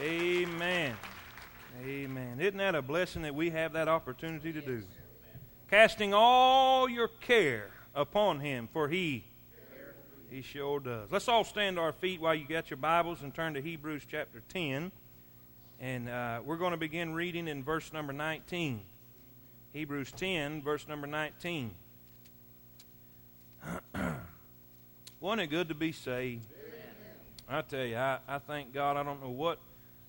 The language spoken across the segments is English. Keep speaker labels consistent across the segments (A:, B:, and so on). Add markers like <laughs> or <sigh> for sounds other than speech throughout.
A: Amen. Amen. Isn't that a blessing that we have that opportunity to do? Casting all your care upon him, for he he sure does. Let's all stand to our feet while you got your Bibles and turn to Hebrews chapter 10. And uh, we're going to begin reading in verse number 19. Hebrews 10, verse number 19. <clears throat> Wasn't it good to be saved? I tell you, I, I thank God. I don't know what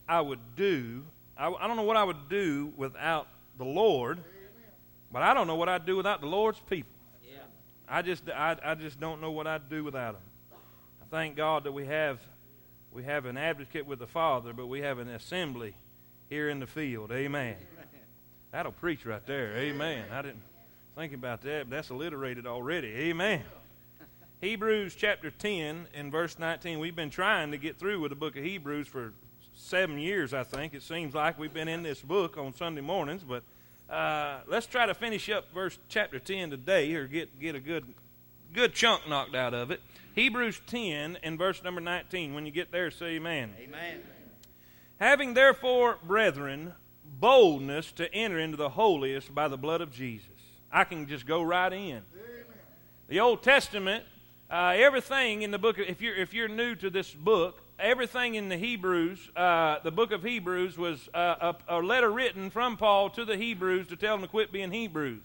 A: I would do. I, I don't know what I would do without the Lord, but I don't know what I'd do without the Lord's people. I just, I, I just don't know what I'd do without them. I thank God that we have, we have an advocate with the Father, but we have an assembly here in the field. Amen. That'll preach right there. Amen. I didn't think about that, but that's alliterated already. Amen. Hebrews chapter 10 and verse 19. We've been trying to get through with the book of Hebrews for seven years, I think. It seems like we've been in this book on Sunday mornings, but uh, let's try to finish up verse chapter 10 today, or get, get a good, good chunk knocked out of it. Hebrews 10 and verse number 19. When you get there, say amen.
B: Amen.
A: Having therefore, brethren, boldness to enter into the holiest by the blood of Jesus. I can just go right in. The Old Testament, uh, everything in the book, if you're, if you're new to this book, everything in the Hebrews, uh, the book of Hebrews, was uh, a, a, letter written from Paul to the Hebrews to tell them to quit being Hebrews.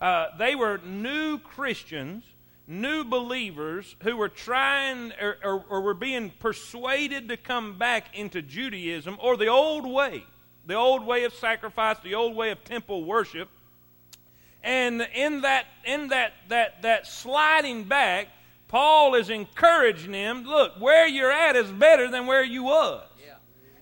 A: Uh, they were new Christians, new believers who were trying or, or, or, were being persuaded to come back into Judaism or the old way, the old way of sacrifice, the old way of temple worship. And in that, in that, that, that sliding back, Paul is encouraging them look, where you're at is better than where you was.
B: Yeah.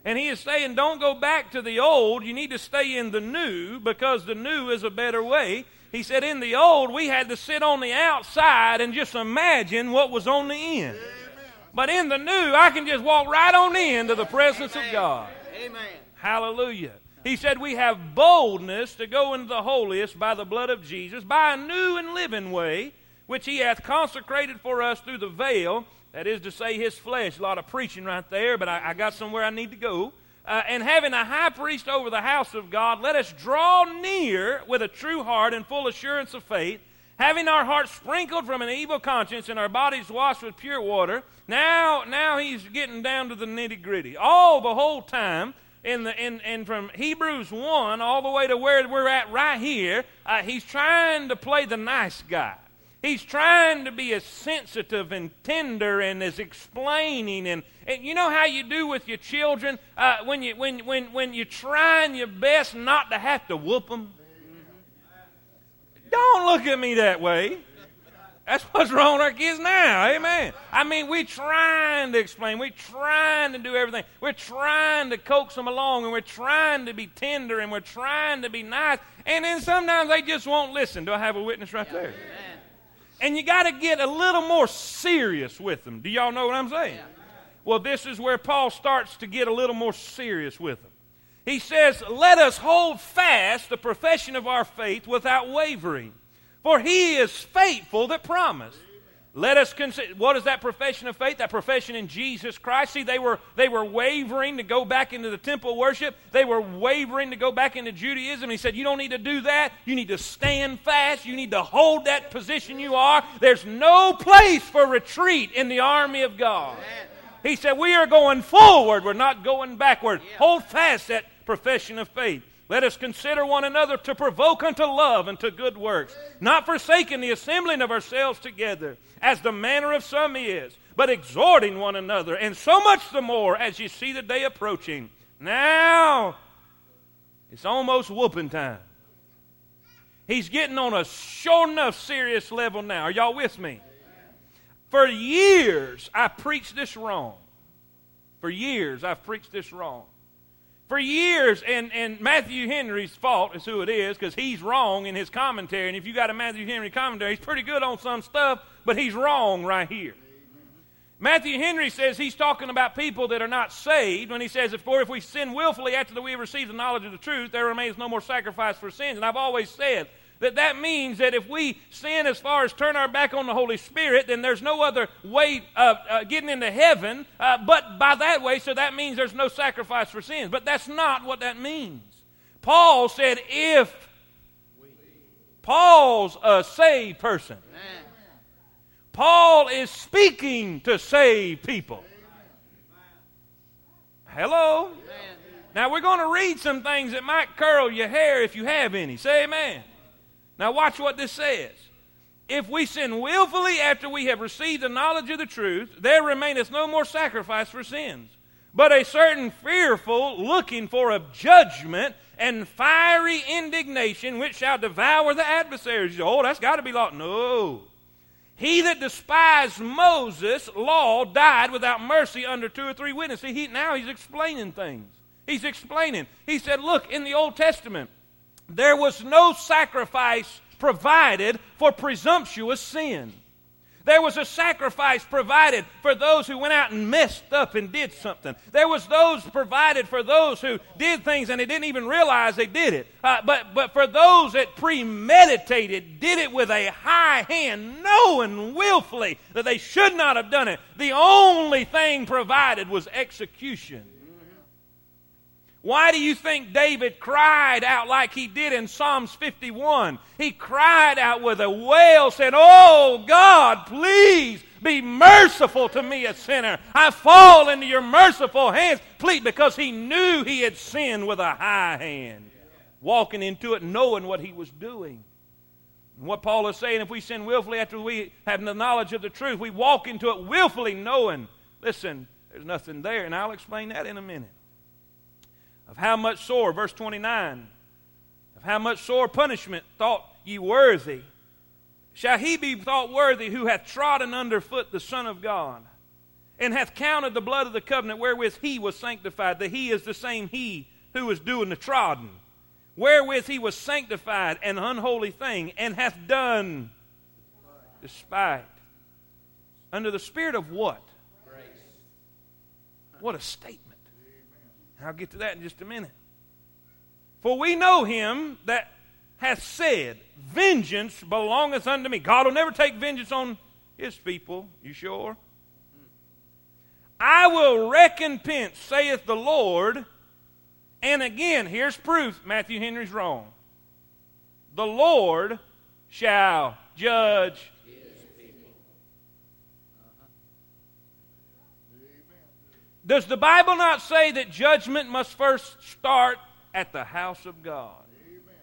A: And he is saying, don't go back to the old. You need to stay in the new because the new is a better way. He said, in the old, we had to sit on the outside and just imagine what was on the end.
B: Amen.
A: But in the new, I can just walk right on in to the presence
B: Amen.
A: of God.
B: Amen.
A: Hallelujah. He said, We have boldness to go into the holiest by the blood of Jesus, by a new and living way which he hath consecrated for us through the veil, that is to say, his flesh. A lot of preaching right there, but I, I got somewhere I need to go. Uh, and having a high priest over the house of God, let us draw near with a true heart and full assurance of faith, having our hearts sprinkled from an evil conscience and our bodies washed with pure water. Now, now he's getting down to the nitty gritty. All the whole time, in the in, in from Hebrews 1 all the way to where we're at right here, uh, he's trying to play the nice guy. He's trying to be as sensitive and tender and as explaining and, and you know how you do with your children uh, when you when when when you're trying your best not to have to whoop them. Don't look at me that way. That's what's wrong with our kids now. Amen. I mean, we're trying to explain. We're trying to do everything. We're trying to coax them along, and we're trying to be tender, and we're trying to be nice. And then sometimes they just won't listen. Do I have a witness right there? And you got to get a little more serious with them. Do y'all know what I'm saying? Well, this is where Paul starts to get a little more serious with them. He says, Let us hold fast the profession of our faith without wavering, for he is faithful that promised. Let us consider what is that profession of faith? That profession in Jesus Christ. See, they were they were wavering to go back into the temple worship. They were wavering to go back into Judaism. He said, "You don't need to do that. You need to stand fast. You need to hold that position you are. There's no place for retreat in the army of God." He said, "We are going forward. We're not going backward. Hold fast that profession of faith." Let us consider one another to provoke unto love and to good works, not forsaking the assembling of ourselves together, as the manner of some is, but exhorting one another, and so much the more as you see the day approaching. Now, it's almost whooping time. He's getting on a sure enough serious level now. Are y'all with me? For years, I preached this wrong. For years, I've preached this wrong for years, and, and Matthew Henry's fault is who it is because he's wrong in his commentary. And if you got a Matthew Henry commentary, he's pretty good on some stuff, but he's wrong right here. Matthew Henry says he's talking about people that are not saved when he says, For if we sin willfully after that we have received the knowledge of the truth, there remains no more sacrifice for sins. And I've always said, that that means that if we sin as far as turn our back on the Holy Spirit, then there's no other way of uh, getting into heaven uh, but by that way, so that means there's no sacrifice for sins. But that's not what that means. Paul said, if Paul's a saved person. Paul is speaking to saved people. Hello? Now we're going to read some things that might curl your hair if you have any. Say amen. Now watch what this says. If we sin willfully after we have received the knowledge of the truth, there remaineth no more sacrifice for sins, but a certain fearful looking for of judgment and fiery indignation which shall devour the adversaries. Oh, that's got to be law. No. He that despised Moses' law died without mercy under two or three witnesses. He, now he's explaining things. He's explaining. He said, Look, in the Old Testament, there was no sacrifice provided for presumptuous sin. There was a sacrifice provided for those who went out and messed up and did something. There was those provided for those who did things and they didn't even realize they did it. Uh, but, but for those that premeditated, did it with a high hand, knowing willfully that they should not have done it, the only thing provided was execution. Why do you think David cried out like he did in Psalms 51? He cried out with a wail, said, Oh God, please be merciful to me, a sinner. I fall into your merciful hands. Please, because he knew he had sinned with a high hand, walking into it knowing what he was doing. And what Paul is saying, if we sin willfully after we have the knowledge of the truth, we walk into it willfully knowing, listen, there's nothing there. And I'll explain that in a minute of how much sore, verse 29, of how much sore punishment thought ye worthy, shall he be thought worthy who hath trodden under foot the Son of God, and hath counted the blood of the covenant wherewith he was sanctified, that he is the same he who was doing the trodden, wherewith he was sanctified an unholy thing, and hath done despite. Under the spirit of what? Grace. What a statement. I'll get to that in just a minute. For we know him that hath said, Vengeance belongeth unto me. God will never take vengeance on his people. You sure? I will recompense, saith the Lord. And again, here's proof Matthew Henry's wrong. The Lord shall judge Does the Bible not say that judgment must first start at the house of God? Amen.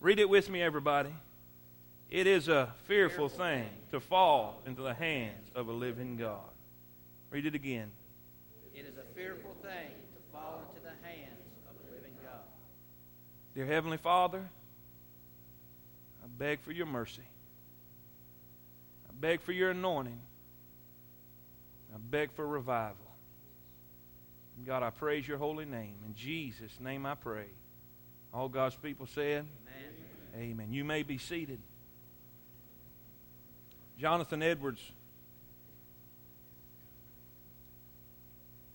A: Read it with me, everybody. It is a fearful thing to fall into the hands of a living God. Read it again.
B: It is a fearful thing to fall into the hands of a living God.
A: Dear Heavenly Father, I beg for your mercy. I beg for your anointing. I beg for revival. God, I praise your holy name. In Jesus' name I pray. All God's people said, Amen. Amen. You may be seated. Jonathan Edwards.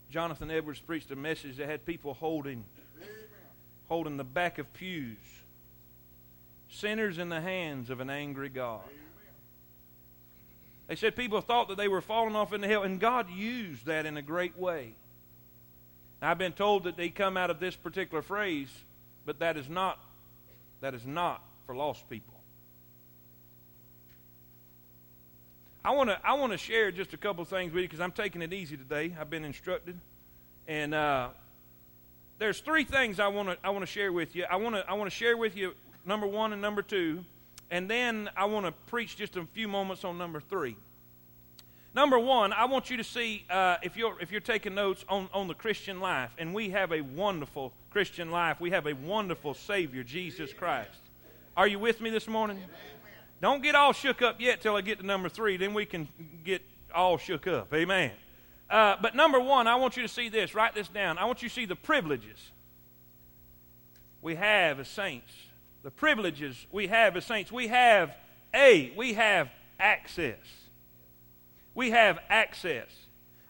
A: Jonathan Edwards preached a message that had people holding, holding the back of pews. Sinners in the hands of an angry God. They said people thought that they were falling off into hell, and God used that in a great way. I've been told that they come out of this particular phrase, but that is not that is not for lost people. I want to I want to share just a couple things with you because I'm taking it easy today. I've been instructed, and uh, there's three things I want to I want to share with you. I want to I want to share with you number one and number two, and then I want to preach just a few moments on number three. Number one, I want you to see, uh, if, you're, if you're taking notes, on, on the Christian life. And we have a wonderful Christian life. We have a wonderful Savior, Jesus Christ. Are you with me this morning? Don't get all shook up yet till I get to number three. Then we can get all shook up. Amen. Uh, but number one, I want you to see this. Write this down. I want you to see the privileges we have as saints the privileges we have as saints. We have, A, we have access. We have access.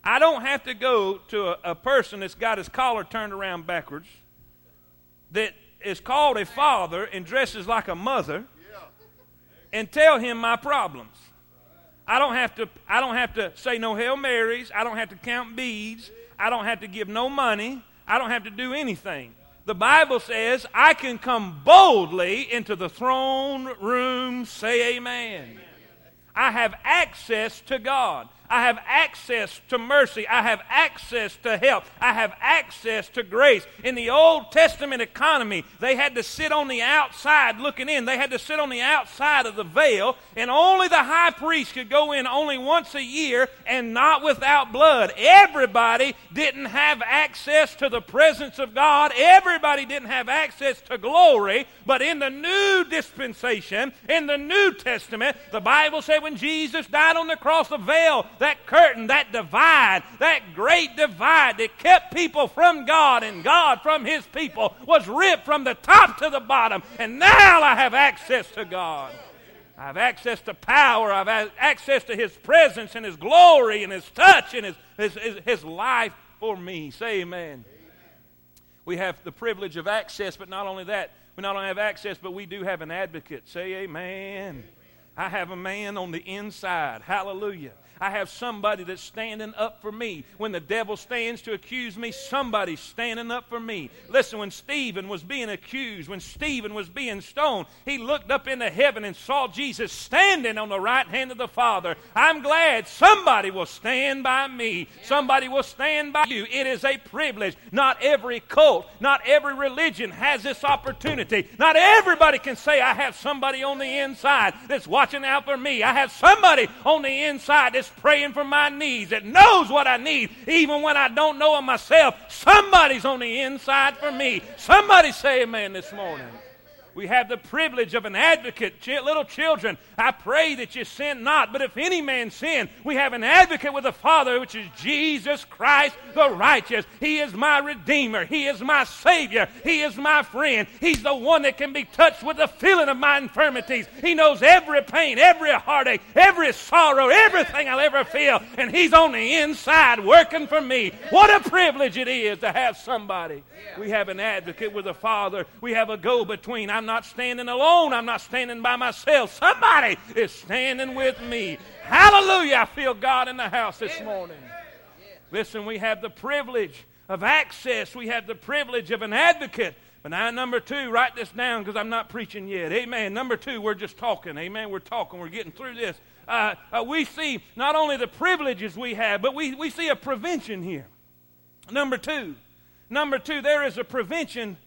A: I don't have to go to a, a person that's got his collar turned around backwards that is called a father and dresses like a mother and tell him my problems. I don't have to I don't have to say no Hail Marys, I don't have to count beads, I don't have to give no money, I don't have to do anything. The Bible says I can come boldly into the throne room, say amen. I have access to God. I have access to mercy. I have access to help. I have access to grace. In the Old Testament economy, they had to sit on the outside looking in. They had to sit on the outside of the veil, and only the high priest could go in only once a year and not without blood. Everybody didn't have access to the presence of God. Everybody didn't have access to glory. But in the new dispensation, in the New Testament, the Bible said when Jesus died on the cross, the veil that curtain, that divide, that great divide that kept people from God and God from His people was ripped from the top to the bottom. And now I have access to God. I have access to power. I have access to His presence and His glory and His touch and His, His, His, His life for me. Say amen. We have the privilege of access, but not only that, we not only have access, but we do have an advocate. Say amen. I have a man on the inside. Hallelujah. I have somebody that's standing up for me. When the devil stands to accuse me, somebody's standing up for me. Listen, when Stephen was being accused, when Stephen was being stoned, he looked up into heaven and saw Jesus standing on the right hand of the Father. I'm glad somebody will stand by me. Somebody will stand by you. It is a privilege. Not every cult, not every religion has this opportunity. Not everybody can say, I have somebody on the inside that's watching out for me. I have somebody on the inside that's praying for my needs, that knows what I need, even when I don't know it myself. Somebody's on the inside for me. Somebody say amen this morning. We have the privilege of an advocate. Little children, I pray that you sin not. But if any man sin, we have an advocate with the Father, which is Jesus Christ the righteous. He is my Redeemer. He is my Savior. He is my friend. He's the one that can be touched with the feeling of my infirmities. He knows every pain, every heartache, every sorrow, everything I'll ever feel. And He's on the inside working for me. What a privilege it is to have somebody. We have an advocate with the Father. We have a go between. I'm not standing alone. I'm not standing by myself. Somebody is standing with me. Hallelujah. I feel God in the house this morning. Listen, we have the privilege of access. We have the privilege of an advocate. But now, number two, write this down because I'm not preaching yet. Amen. Number two, we're just talking. Amen. We're talking. We're getting through this. Uh, uh, we see not only the privileges we have, but we, we see a prevention here. Number two, number two, there is a prevention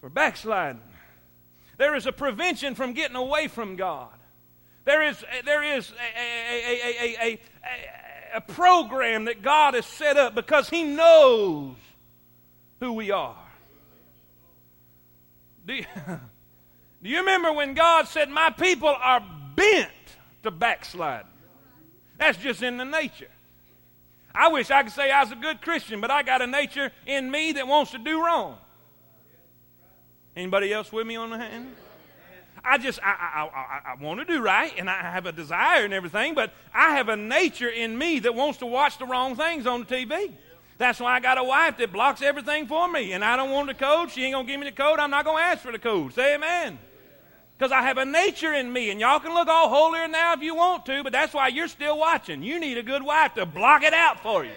A: for backsliding. There is a prevention from getting away from God. There is, there is a, a, a, a, program that God has set up because He knows who we are. Do you, <laughs> do you remember when God said, My people are bent to backslide? That's just in the nature. I wish I could say I was a good Christian, but I got a nature in me that wants to do wrong. Anybody else with me on the hand? I just, I, I, I, I want to do right and I have a desire and everything, but I have a nature in me that wants to watch the wrong things on the TV. That's why I got a wife that blocks everything for me. And I don't want the code. She ain't to give me the code. I'm not to ask for the code. Say amen. Because I have a nature in me. And y'all can look all holier now if you want to, but that's why you're still watching. You need a good wife to block it out for you.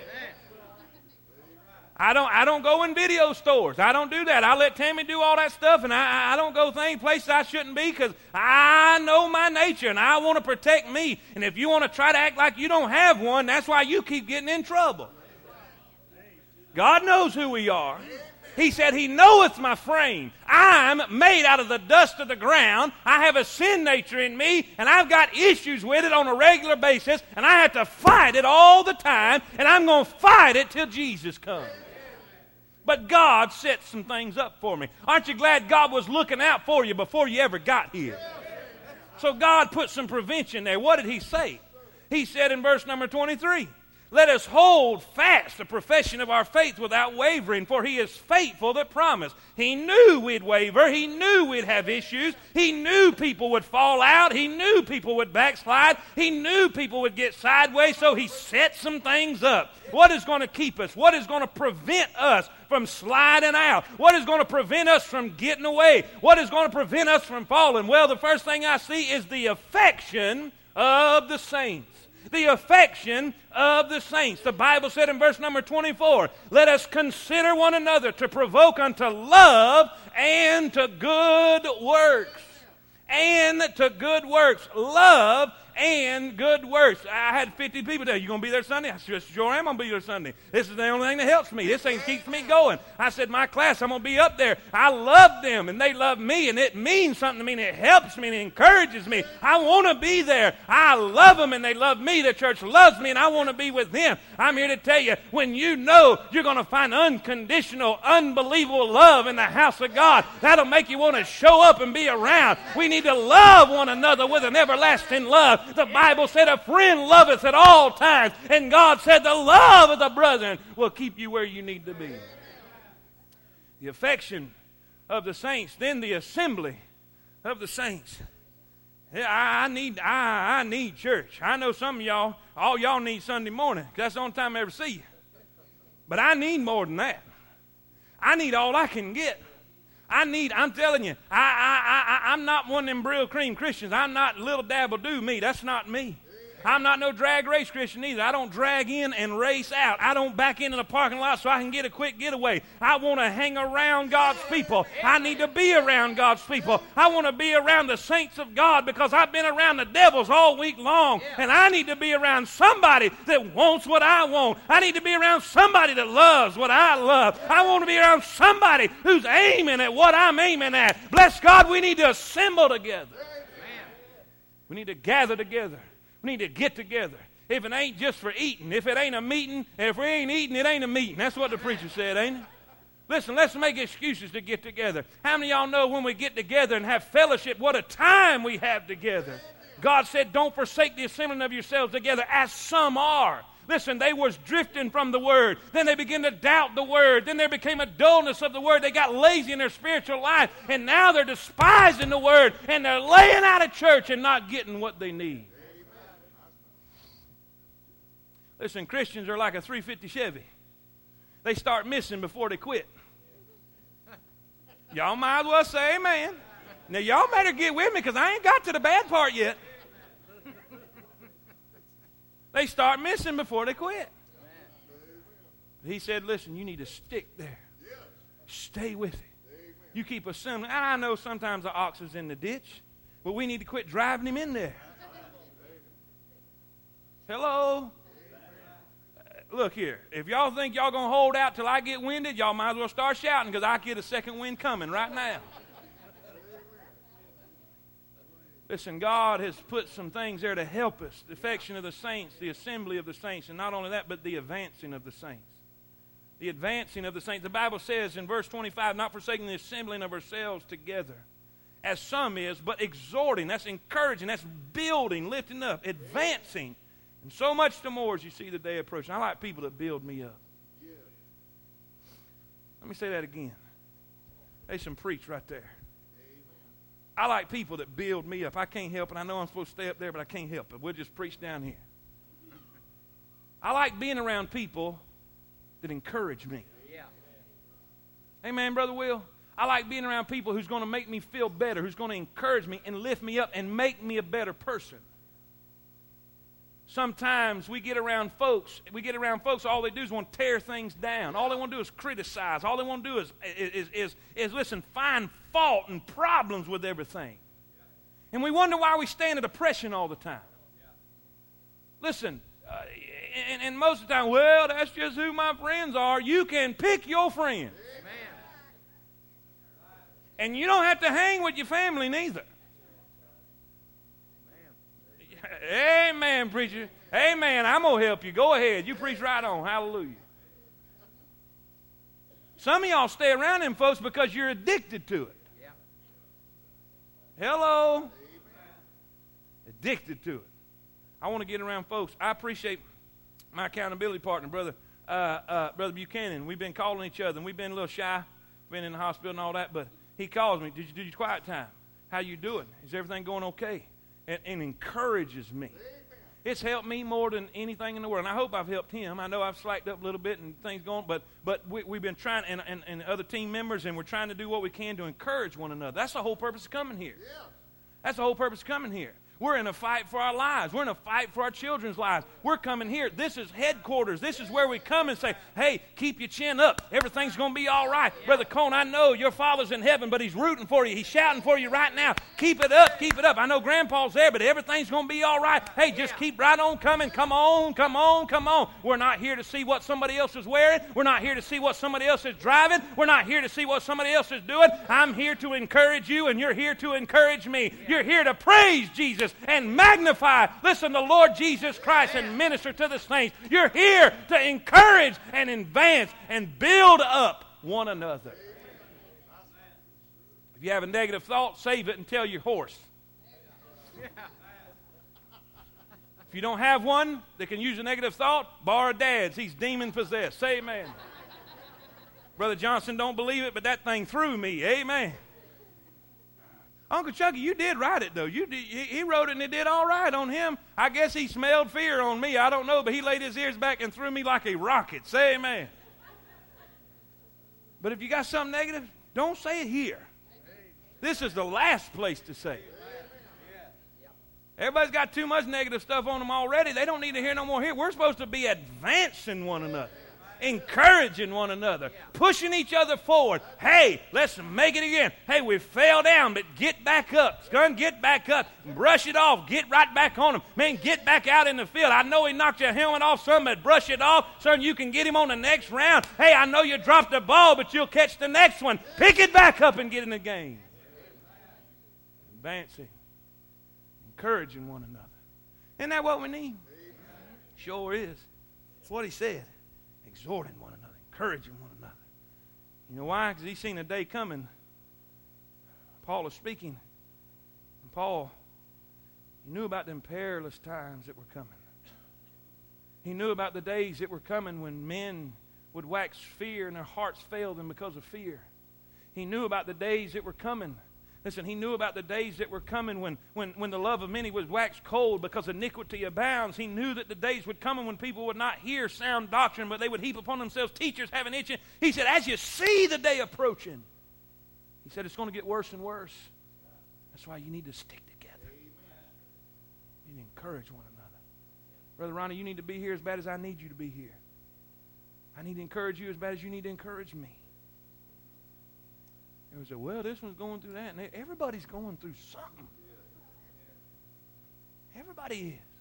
A: I don't, I don't go in video stores. I don't do that. I let Tammy do all that stuff, and I, I don't go things, places I shouldn't be because I know my nature and I want to protect me. And if you want to try to act like you don't have one, that's why you keep getting in trouble. God knows who we are. He said, He knoweth my frame. I'm made out of the dust of the ground. I have a sin nature in me, and I've got issues with it on a regular basis, and I have to fight it all the time, and I'm going to fight it till Jesus comes. But God set some things up for me. Aren't you glad God was looking out for you before you ever got here? So God put some prevention there. What did He say? He said in verse number 23 Let us hold fast the profession of our faith without wavering, for he is faithful that promised. He knew we'd waver. He knew we'd have issues. He knew people would fall out. He knew people would backslide. He knew people would get sideways, so he set some things up. What is going to keep us? What is going to prevent us from sliding out? What is going to prevent us from getting away? What is going to prevent us from falling? Well, the first thing I see is the affection of the saints the affection of the saints. The Bible said in verse number 24, let us consider one another to provoke unto love and to good works. And to good works. Love and good works. I had 50 people there. You going to be there Sunday? I said, sure am going to be there Sunday. This is the only thing that helps me. This thing keeps me going. I said, my class, I'm going to be up there. I love them and they love me and it means something to me and it helps me and it encourages me. I want to be there. I love them and they love me. The church loves me and I want to be with them. I'm here to tell you, when you know you're going to find unconditional, unbelievable love in the house of God, that'll make you want to show up and be around. We need to love one another with an everlasting love. The Bible said, A friend loveth at all times. And God said, The love of the brethren will keep you where you need to be. The affection of the saints, then the assembly of the saints. I, I need I, I need church. I know some of y'all, all y'all need Sunday morning. That's the only time I ever see you. But I need more than that. I need all I can get. I need, I'm telling you, I, I, I, I'm not one of them Brylcreem Christians. I'm not little dabble do me. That's not me. I'm not no drag race Christian either. I don't drag in and race out. I don't back into the parking lot so I can get a quick getaway. I want to hang around God's people. I need to be around God's people. I want to be around the saints of God because I've been around the devils all week long. And I need to be around somebody that wants what I want. I need to be around somebody that loves what I love. I want to be around somebody who's aiming at what I'm aiming at. Bless God, we need to assemble together. We need to gather together. We need to get together. If it ain't just for eating, if it ain't a meeting, if we ain't eating, it ain't a meeting. That's what the preacher said, ain't it? Listen, let's make excuses to get together. How many y'all know when we get together and have fellowship, what a time we have together? God said, Don't forsake the assembling of yourselves together, as some are. Listen, they was drifting from the word. Then they began to doubt the word. Then there became a dullness of the word. They got lazy in their spiritual life. And now they're despising the word. And they're laying out of church and not getting what they need. Listen, Christians are like a 350 Chevy. They start missing before they quit. <laughs> Y'all might as well say amen. Now, y'all better get with me because I ain't got to the bad part yet. <laughs> They start missing before they quit. He said, Listen, you need to stick there. Stay with it. You keep assembling. And I know sometimes the ox is in the ditch, but we need to quit driving him in there. <laughs> Hello? Look here. If y'all think y'all going to hold out till I get winded, y'all might as well start shouting because I get a second wind coming right now. Listen, God has put some things there to help us the affection of the saints, the assembly of the saints, and not only that, but the advancing of the saints. The advancing of the saints. The Bible says in verse 25, not forsaking the assembling of ourselves together, as some is, but exhorting. That's encouraging. That's building, lifting up, advancing and so much the more as you see the day approaching. I like people that build me up. Let me say that again. There's some preach right there. I like people that build me up. I can't help it. I know I'm supposed to stay up there, but I can't help it. We'll just preach down here. I like being around people that encourage me. Yeah. Amen, Brother Will. I like being around people who's going to make me feel better, who's going to encourage me and lift me up and make me a better person sometimes we get around folks, we get around folks, all they do is want to tear things down. All they want to do is criticize. All they want to do is, is, is, is, listen, find fault and problems with everything. And we wonder why we stand in depression all the time. Listen, uh, and, and, most of the time, well, that's just who my friends are. You can pick your friends. And you don't have to hang with your family neither. Amen, preacher. Amen. I'm going to help you. Go ahead. You preach right on. Hallelujah. Some of y'all stay around them folks because you're addicted to it. Hello? Addicted to it. I want to get around folks. I appreciate my accountability partner, brother uh, uh, brother Buchanan. We've been calling each other, and we've been a little shy, been in the hospital and all that. But he calls me. Did you do your quiet time? How you doing? Is everything going okay? And, and encourages me. It's helped me more than anything in the world. And I hope I've helped him. I know I've slacked up a little bit and things going, but but we, have been trying, and, and, and other team members, and we're trying to do what we can to encourage one another. That's the whole purpose of coming here. Yeah. That's the whole purpose of coming here. We're in a fight for our lives. We're in a fight for our children's lives. We're coming here. This is headquarters. This is where we come and say, hey, keep your chin up. Everything's going to be all right. Yeah. Brother Cone, I know your father's in heaven, but he's rooting for you. He's shouting for you right now. Keep it up. Keep it up. I know grandpa's there, but everything's going to be all right. Hey, just keep right on coming. Come on, come on, come on. We're not here to see what somebody else is wearing. We're not here to see what somebody else is driving. We're not here to see what somebody else is doing. I'm here to encourage you, and you're here to encourage me. You're here to praise Jesus and magnify magnify, listen, the Lord Jesus Christ and minister to the saints. You're here to encourage and advance and build up one another. If you have a negative thought, save it and tell your horse. If you don't have one that can use a negative thought, borrow dad's. He's demon possessed. Say amen. Brother Johnson don't believe it, but that thing threw me. Amen. Uncle Chucky, you did write it though. You did, he wrote it and it did all right on him. I guess he smelled fear on me. I don't know, but he laid his ears back and threw me like a rocket. Say amen. But if you got something negative, don't say it here. This is the last place to say it. Everybody's got too much negative stuff on them already. They don't need to hear no more here. We're supposed to be advancing one another encouraging one another, pushing each other forward. Hey, let's make it again. Hey, we fell down, but get back up. Son, get back up. Brush it off. Get right back on him. Man, get back out in the field. I know he knocked your helmet off, son, but brush it off. Son, you can get him on the next round. Hey, I know you dropped the ball, but you'll catch the next one. Pick it back up and get in the game. Advancing, encouraging one another. Isn't that what we need? Sure is. That's what he said exhorting one another, encouraging one another. You know why? Because he's seen a day coming. Paul is speaking. And Paul, he knew about them perilous times that were coming. He knew about the days that were coming when men would wax fear and their hearts failed them because of fear. He knew about the days that were coming Listen, he knew about the days that were coming when, when, when the love of many was waxed cold because iniquity abounds. He knew that the days would come when people would not hear sound doctrine, but they would heap upon themselves teachers having itching. He said, as you see the day approaching, he said, it's going to get worse and worse. That's why you need to stick together. You need to encourage one another. Brother Ronnie, you need to be here as bad as I need you to be here. I need to encourage you as bad as you need to encourage me. And we say, well, this one's going through that. And everybody's going through something. Everybody is.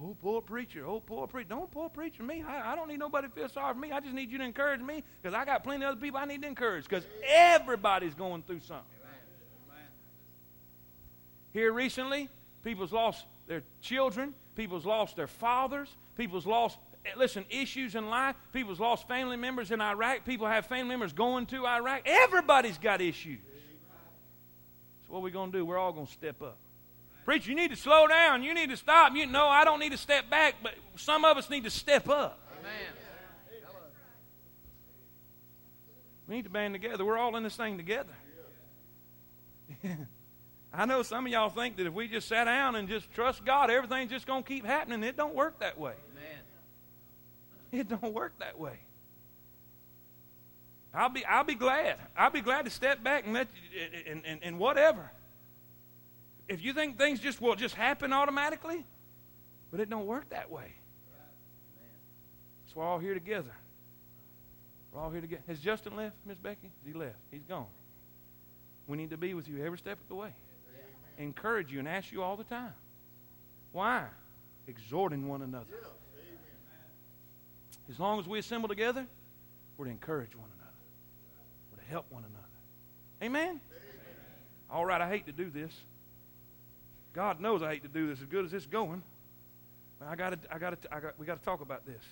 A: Oh, poor preacher. Oh, poor preacher. Don't poor preacher me. I, I don't need nobody to feel sorry for me. I just need you to encourage me because I got plenty of other people I need to encourage because everybody's going through something. Here recently, people's lost their children, people's lost their fathers, people's lost Eh, listen, issues in life. People's lost family members in Iraq. People have family members going to Iraq. Everybody's got issues. So what are we going to do? We're all going to step up. Preacher, you need to slow down. You need to stop. You know, I don't need to step back, but some of us need to step up. Amen. We need to band together. We're all in this thing together. <laughs> I know some of y'all think that if we just sat down and just trust God, everything's just going to keep happening. It don't work that way. <laughs> It don't work that way. I'll be, I'll be glad. I'll be glad to step back and let and, and, and whatever. If you think things just will just happen automatically, but it don't work that way. So we're all here together. We're all here together. Has Justin left, Miss Becky? He left. He's gone. We need to be with you every step of the way. Encourage you and ask you all the time. Why? Exhorting one another. As long as we assemble together, we're to encourage one another. We're to help one another. Amen? Amen? All right, I hate to do this. God knows I hate to do this as good as it's going. But I got I got I got we got to talk about this.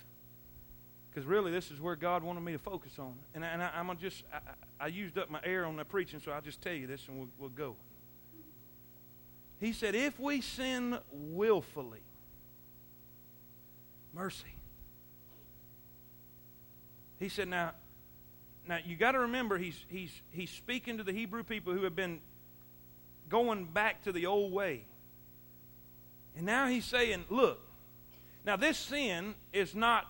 A: Because really, this is where God wanted me to focus on. And, I, and I, am just, I, I, used up my air on the preaching, so I'll just tell you this and we'll, we'll go. He said, if we sin willfully, Mercy. He said, now, now you got to remember he's, he's, he's speaking to the Hebrew people who have been going back to the old way. And now he's saying, look, now this sin is not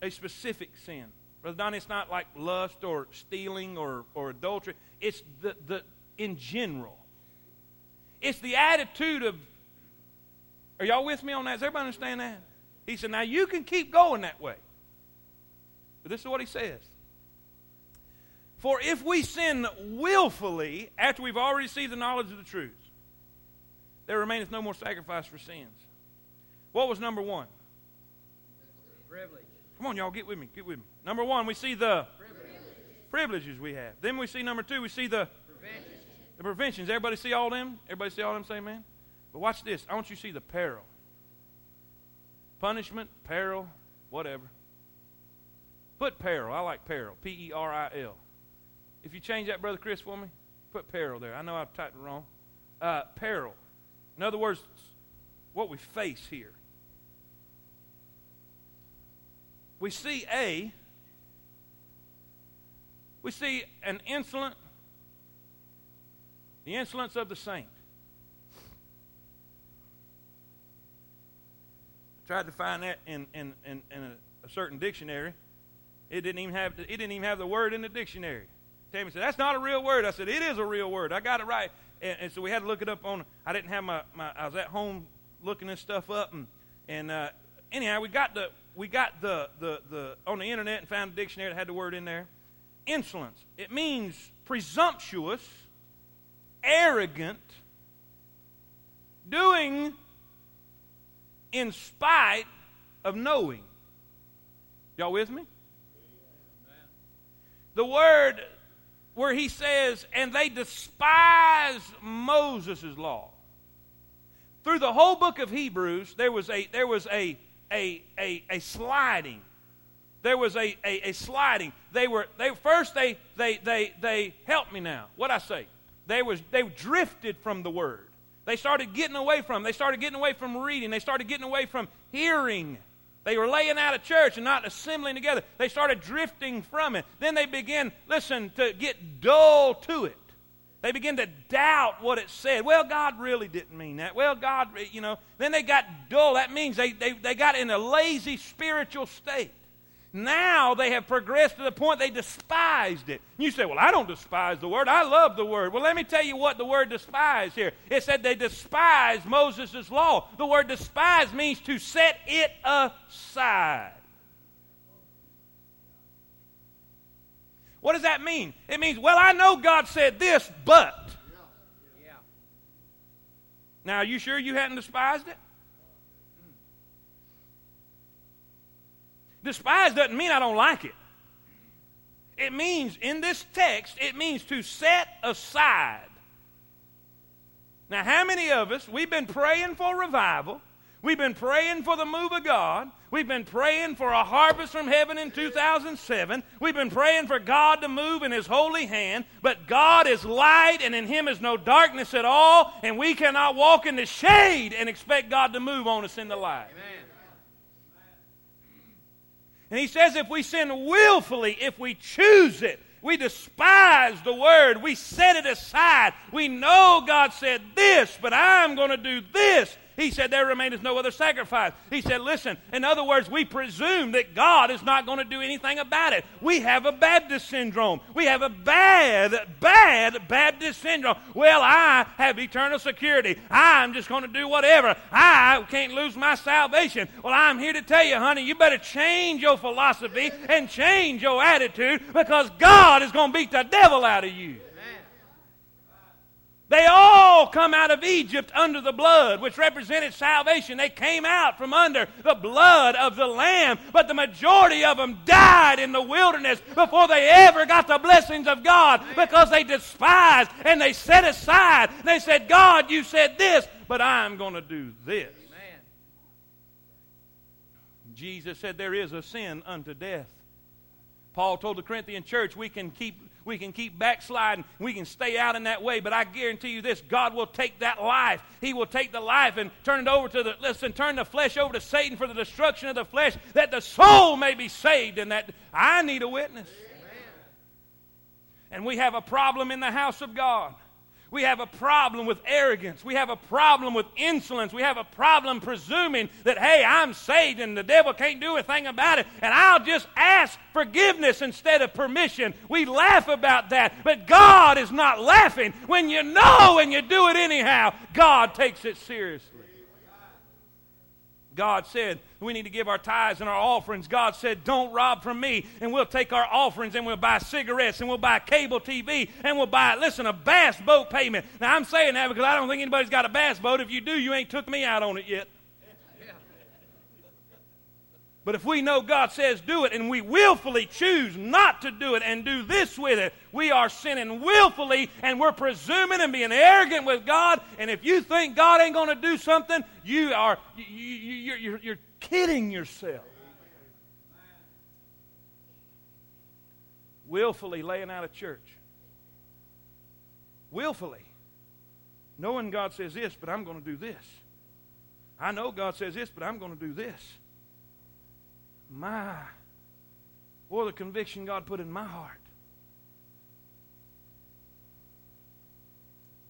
A: a specific sin. Brother Don, it's not like lust or stealing or, or adultery. It's the, the in general. It's the attitude of are y'all with me on that? Does everybody understand that? He said, Now you can keep going that way. But this is what he says. For if we sin willfully after we've already received the knowledge of the truth, there remaineth no more sacrifice for sins. What was number one?
B: Privilege.
A: Come on, y'all, get with me. Get with me. Number one, we see the
B: Privilege.
A: privileges we have. Then we see number two, we see the,
B: Prevention.
A: the preventions. Everybody see all them? Everybody see all them? Say amen. But watch this. I want you to see the peril. Punishment, peril, whatever. Put peril. I like peril. P E R I L. If you change that, Brother Chris, for me, put peril there. I know I've typed it wrong. Uh, peril. In other words, what we face here. We see A, we see an insolent, the insolence of the saint. I tried to find that in, in, in, in a, a certain dictionary. It didn't even have it didn't even have the word in the dictionary. Tammy said, That's not a real word. I said, It is a real word. I got it right. And, and so we had to look it up on I didn't have my, my I was at home looking this stuff up and and uh, anyhow we got the we got the, the, the on the internet and found a dictionary that had the word in there. Insolence. It means presumptuous, arrogant, doing in spite of knowing. Y'all with me? The word where he says, and they despise Moses' law. Through the whole book of Hebrews, there was a, there was a, a, a, a sliding. There was a, a, a sliding. They were they first they they they they help me now. What I say? They was they drifted from the word. They started getting away from. They started getting away from reading. They started getting away from hearing. They were laying out of church and not assembling together. They started drifting from it. Then they began, listen, to get dull to it. They began to doubt what it said. Well, God really didn't mean that. Well, God, you know. Then they got dull. That means they, they, they got in a lazy spiritual state. Now they have progressed to the point they despised it. You say, Well, I don't despise the word. I love the word. Well, let me tell you what the word despise here. It said they despised Moses' law. The word despise means to set it aside. What does that mean? It means, well, I know God said this, but.
B: Yeah.
A: Now, are you sure you hadn't despised it? Despise doesn't mean I don't like it. It means, in this text, it means to set aside. Now, how many of us, we've been praying for revival, we've been praying for the move of God, we've been praying for a harvest from heaven in 2007, we've been praying for God to move in His holy hand, but God is light and in Him is no darkness at all, and we cannot walk in the shade and expect God to move on us in the light.
B: Amen.
A: And he says if we sin willfully, if we choose it, we despise the word, we set it aside. We know God said this, but I'm going to do this. He said, There remaineth no other sacrifice. He said, Listen, in other words, we presume that God is not going to do anything about it. We have a Baptist syndrome. We have a bad, bad Baptist syndrome. Well, I have eternal security. I'm just going to do whatever. I can't lose my salvation. Well, I'm here to tell you, honey, you better change your philosophy and change your attitude because God is going to beat the devil out of you. They all come out of Egypt under the blood, which represented salvation. They came out from under the blood of the Lamb, but the majority of them died in the wilderness before they ever got the blessings of God because they despised and they set aside. They said, God, you said this, but I'm going to do this.
B: Amen.
A: Jesus said, There is a sin unto death. Paul told the Corinthian church we can keep we can keep backsliding. We can stay out in that way. But I guarantee you this God will take that life. He will take the life and turn it over to the, listen, turn the flesh over to Satan for the destruction of the flesh, that the soul may be saved. And that I need a witness. Amen. And we have a problem in the house of God. We have a problem with arrogance. We have a problem with insolence. We have a problem presuming that, hey, I'm saved and the devil can't do a thing about it, and I'll just ask forgiveness instead of permission. We laugh about that, but God is not laughing. When you know and you do it anyhow, God takes it seriously. God said we need to give our tithes and our offerings. God said, Don't rob from me. And we'll take our offerings and we'll buy cigarettes and we'll buy cable TV and we'll buy, listen, a bass boat payment. Now, I'm saying that because I don't think anybody's got a bass boat. If you do, you ain't took me out on it yet. But if we know God says do it and we willfully choose not to do it and do this with it, we are sinning willfully and we're presuming and being arrogant with God. And if you think God ain't going to do something, you are you, you, you're, you're kidding yourself. Willfully laying out of church. Willfully. Knowing God says this, but I'm going to do this. I know God says this, but I'm going to do this. My, Or the conviction God put in my heart.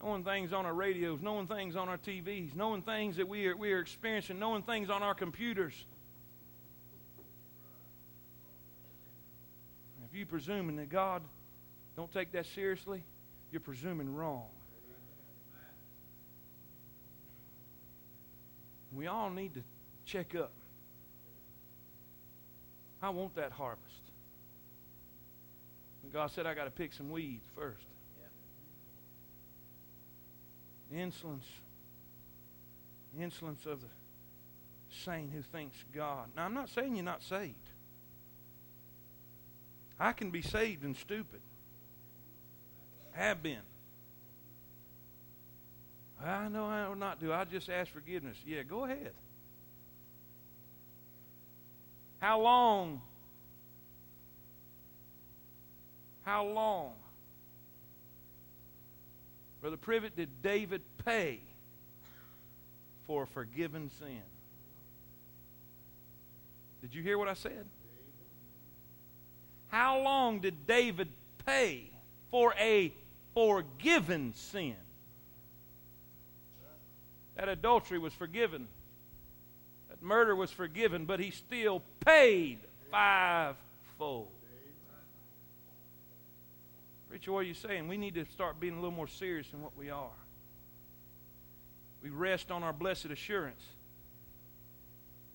A: Knowing things on our radios, knowing things on our TVs, knowing things that we are, we are experiencing, knowing things on our computers. If you're presuming that God don't take that seriously, you're presuming wrong. We all need to check up. I want that harvest. And God said, I got to pick some weeds first. Insolence. Insolence of the saint who thinks God. Now, I'm not saying you're not saved. I can be saved and stupid. Have been. I know I will not do. I just ask forgiveness. Yeah, go ahead. How long? How long? Brother Privet, did David pay for a forgiven sin? Did you hear what I said? How long did David pay for a forgiven sin? That adultery was forgiven That murder was forgiven, but he still paid fivefold. Preacher, what are you saying? We need to start being a little more serious in what we are. We rest on our blessed assurance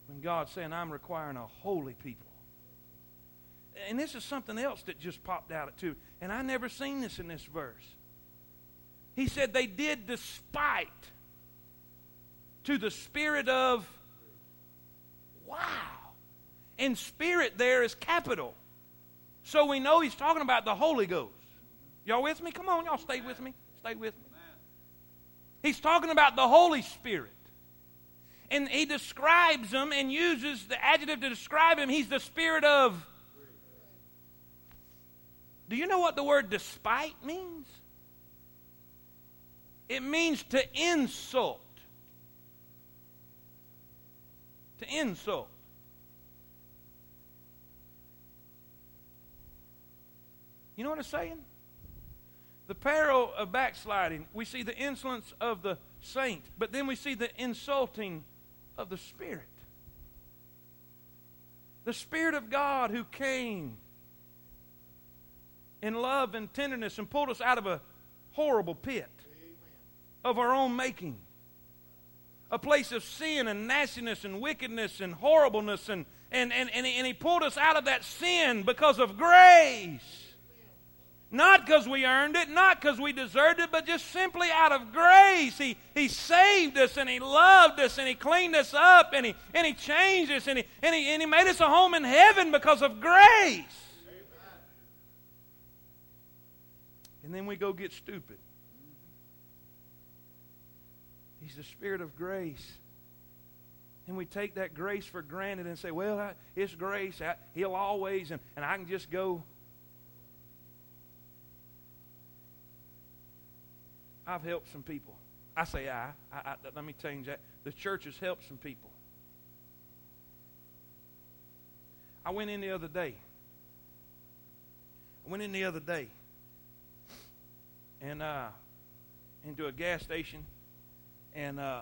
A: when God's saying, I'm requiring a holy people. And this is something else that just popped out at too. And I never seen this in this verse. He said they did despite to the spirit of Wow. And spirit there is capital. So we know he's talking about the Holy Ghost. Y'all with me? Come on, y'all stay with me. Stay with me. He's talking about the Holy Spirit. And he describes him and uses the adjective to describe him. He's the spirit of. Do you know what the word despite means? It means to insult. to insult. You know what it's saying? The peril of backsliding, we see the insolence of the saint, but then we see the insulting of the Spirit. The Spirit of God who came in love and tenderness and pulled us out of a horrible pit of our own making a place of sin and nastiness and wickedness and horribleness. And, and, and, and, he, and he pulled us out of that sin because of grace. Not because we earned it, not because we deserved it, but just simply out of grace. He, he saved us and He loved us and He cleaned us up and He, and he changed us and he, and, he, and he made us a home in heaven because of grace. And then we go get stupid. He's the Spirit of grace. And we take that grace for granted and say, well, I, it's grace. I, he'll always, and, and I can just go. I've helped some people. I say I, I, I. Let me change that. The church has helped some people. I went in the other day. I went in the other day and uh, into a gas station, and uh,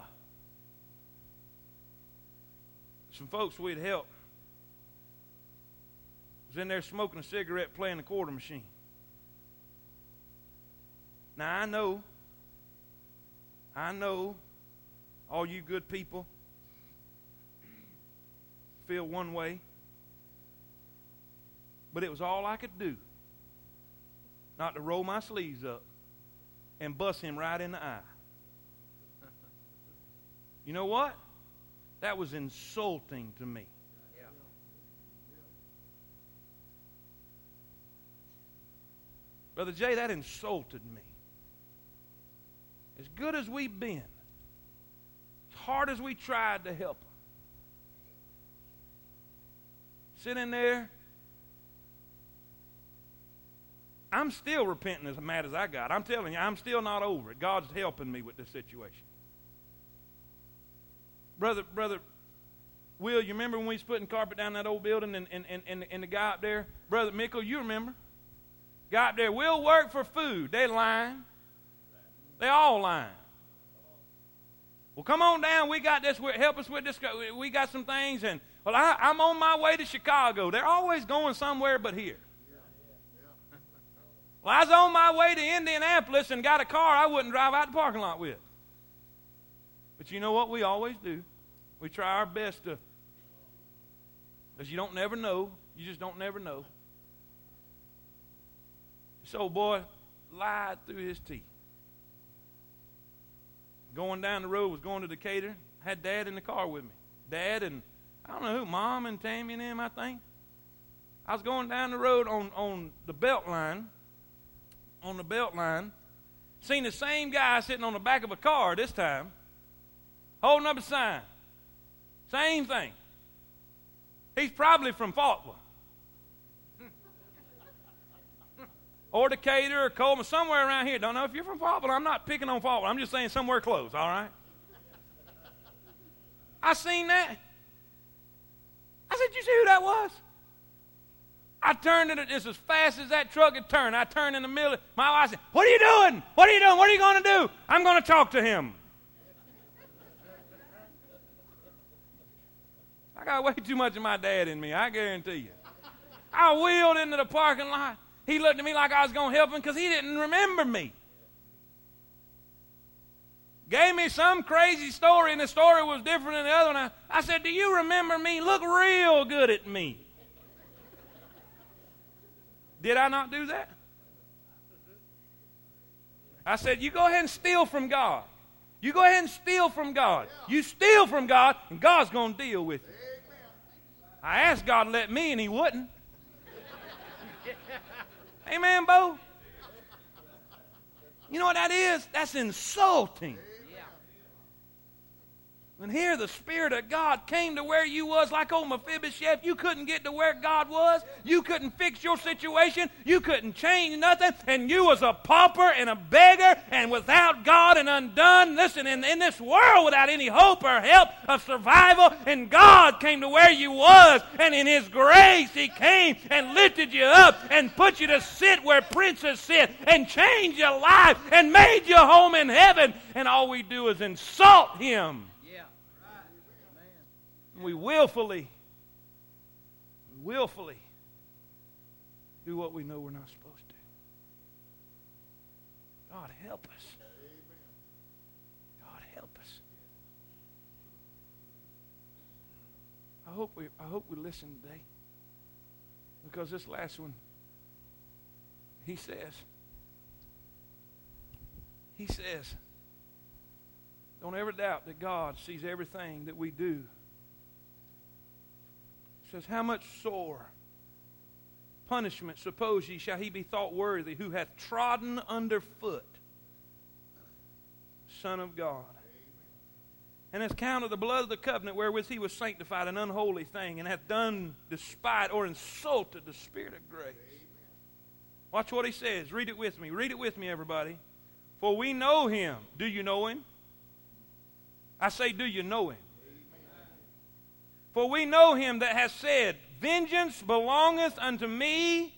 A: some folks we'd helped was in there smoking a cigarette, playing the quarter machine. Now I know, I know, all you good people feel one way, but it was all I could do not to roll my sleeves up and bust him right in the eye. You know what? That was insulting to me. Brother Jay, that insulted me. As good as we've been, as hard as we tried to help them, sitting there I'm still repenting as mad as I got. I'm telling you, I'm still not over it. God's helping me with this situation. Brother, brother, Will, you remember when we was putting carpet down that old building and, and, and, and, the guy up there? Brother Mickle, you remember? Guy up there, we'll work for food. They lying. They all lying. Well, come on down. We got this. Help us with this. We got some things. And, well, I, I'm on my way to Chicago. They're always going somewhere but here. <laughs> Well, I was on my way to Indianapolis and got a car I wouldn't drive out the parking lot with. But you know what we always do? We try our best to, because you don't never know. You just don't never know. So, boy lied through his teeth. Going down the road, was going to Decatur. Had Dad in the car with me. Dad and, I don't know who, Mom and Tammy and him, I think. I was going down the road on, on the belt line on the belt line, seen the same guy sitting on the back of a car this time, holding up a sign. Same thing. He's probably from Faulkland. Or Decatur or Cullman, somewhere around here. Don't know if you're from Faulkland. I'm not picking on Faulkland. I'm just saying somewhere close, all right? I seen that. I said, You see who that was? I turned it as fast as that truck had turned. I turned in the middle. My wife said, What are you doing? What are you doing? What are you going to do? I'm going to talk to him. I got way too much of my dad in me, I guarantee you. I wheeled into the parking lot. He looked at me like I was going to help him because he didn't remember me. Gave me some crazy story, and the story was different than the other one. I, I said, Do you remember me? Look real good at me. Did I not do that? I said, You go ahead and steal from God. You go ahead and steal from God. You steal from God, and God's going to deal with you. I asked God to let me, and He wouldn't. Amen, Bo? You know what that is? That's insulting. And here the Spirit of God came to where you was like old Mephibosheth. You couldn't get to where God was. You couldn't fix your situation. You couldn't change nothing. And you was a pauper and a beggar and without God and undone. Listen, in, in this world without any hope or help of survival. And God came to where you was. And in His grace He came and lifted you up and put you to sit where princes sit and changed your life and made your home in heaven. And all we do is insult Him we willfully, willfully do what we know we're not supposed to. God help us. God help us. I hope we I hope we listen today. Because this last one, he says, he says, don't ever doubt that God sees everything that we do says, How much sore punishment, suppose ye, shall he be thought worthy who hath trodden under foot Son of God and has counted the blood of the covenant wherewith he was sanctified an unholy thing, and hath done despite or insulted the Spirit of grace. Watch what he says. Read it with me. Read it with me, everybody. For we know him. Do you know him? I say, do you know him? For we know him that has said, Vengeance belongeth unto me,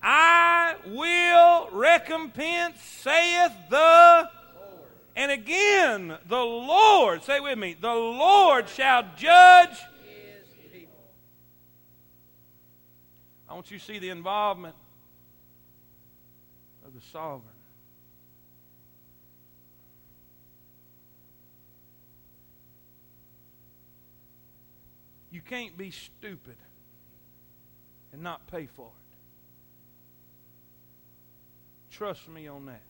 A: I will recompense, saith the Lord. and again, the Lord, say with me, the Lord shall judge
B: His people.
A: I want you to see the involvement of the sovereign. You can't be stupid and not pay for it. Trust me on that.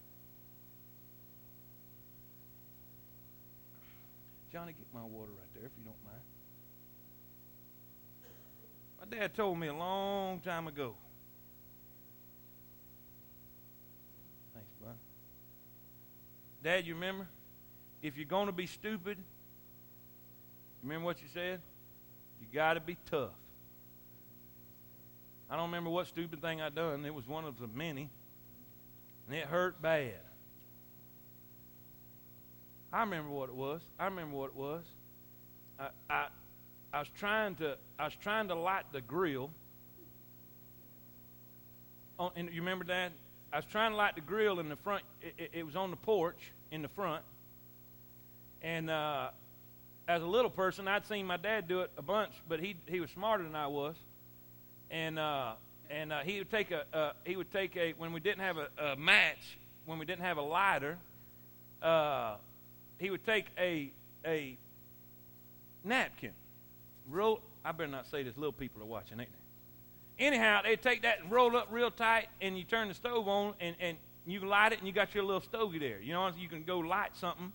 A: Johnny, get my water right there if you don't mind. My dad told me a long time ago. Thanks, bud. Dad, you remember? If you're going to be stupid, remember what you said? You got to be tough. I don't remember what stupid thing I done. It was one of the many, and it hurt bad. I remember what it was. I remember what it was. I, I, I was trying to I was trying to light the grill. And you remember that? I was trying to light the grill in the front. It, it, it was on the porch in the front. And uh, as a little person, I'd seen my dad do it a bunch, but he he was smarter than I was. And uh, and uh, he would take a uh, he would take a when we didn't have a, a match when we didn't have a lighter. Uh, he would take a a napkin, roll. I better not say this. Little people are watching, ain't they? Anyhow, they'd take that and roll up real tight, and you turn the stove on, and and you light it, and you got your little stogie there. You know, you can go light something.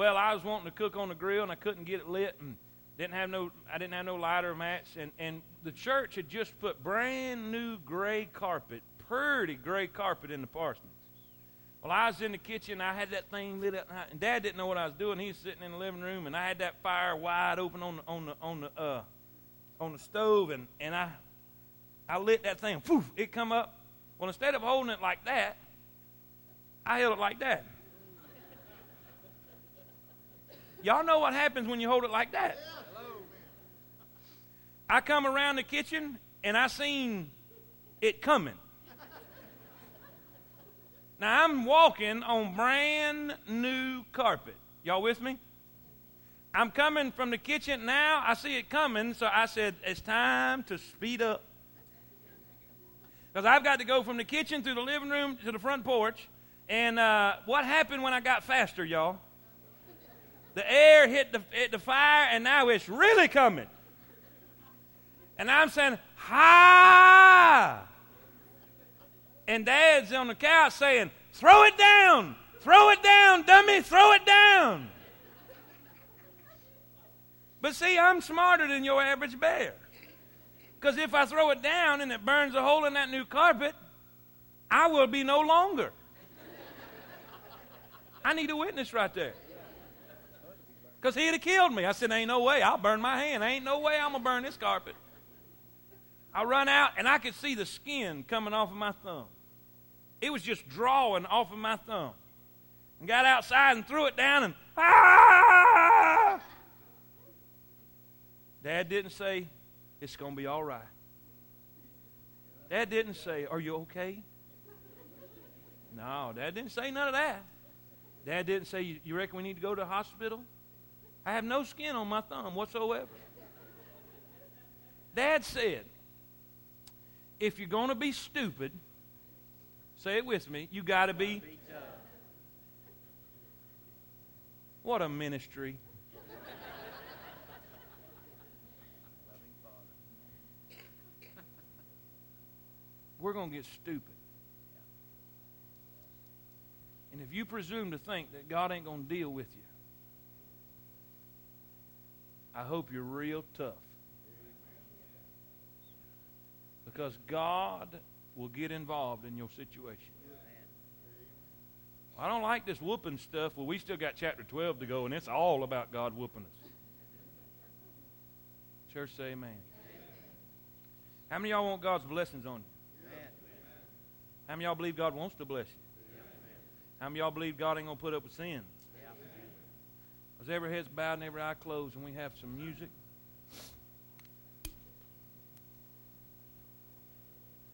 A: Well, I was wanting to cook on the grill, and I couldn't get it lit, and didn't have no. I didn't have no lighter match, and and the church had just put brand new gray carpet, pretty gray carpet in the parsonage. Well, I was in the kitchen. I had that thing lit up, and Dad didn't know what I was doing. He was sitting in the living room, and I had that fire wide open on the on the on the uh, on the stove, and and I I lit that thing. Poof! It come up. Well, instead of holding it like that, I held it like that. Y'all know what happens when you hold it like that. I come around the kitchen and I seen it coming. Now I'm walking on brand new carpet. Y'all with me? I'm coming from the kitchen now. I see it coming, so I said, it's time to speed up. Because I've got to go from the kitchen through the living room to the front porch. And uh, what happened when I got faster, y'all? The air hit the, hit the fire, and now it's really coming. And I'm saying, ha! And Dad's on the couch saying, throw it down, throw it down, dummy, throw it down. But see, I'm smarter than your average bear. Because if I throw it down and it burns a hole in that new carpet, I will be no longer. I need a witness right there. Because he'd have killed me. I said, Ain't no way. I'll burn my hand. Ain't no way I'm going to burn this carpet. I run out and I could see the skin coming off of my thumb. It was just drawing off of my thumb. And got outside and threw it down and ah! Dad didn't say, It's going to be all right. Dad didn't say, Are you okay? No, Dad didn't say none of that. Dad didn't say, You reckon we need to go to the hospital? I have no skin on my thumb whatsoever. Dad said, If you're going to be stupid, say it with me, you got to be. What a ministry. We're going to get stupid. And if you presume to think that God ain't going to deal with you, I hope you're real tough. Because God will get involved in your situation. I don't like this whooping stuff. Well, we still got chapter 12 to go, and it's all about God whooping us. Church, say amen. How many y'all want God's blessings on you?
B: Amen.
A: How many y'all believe God wants to bless you? How many y'all believe God ain't going to put up with sin? As every head's bowed and every eye closed, and we have some music.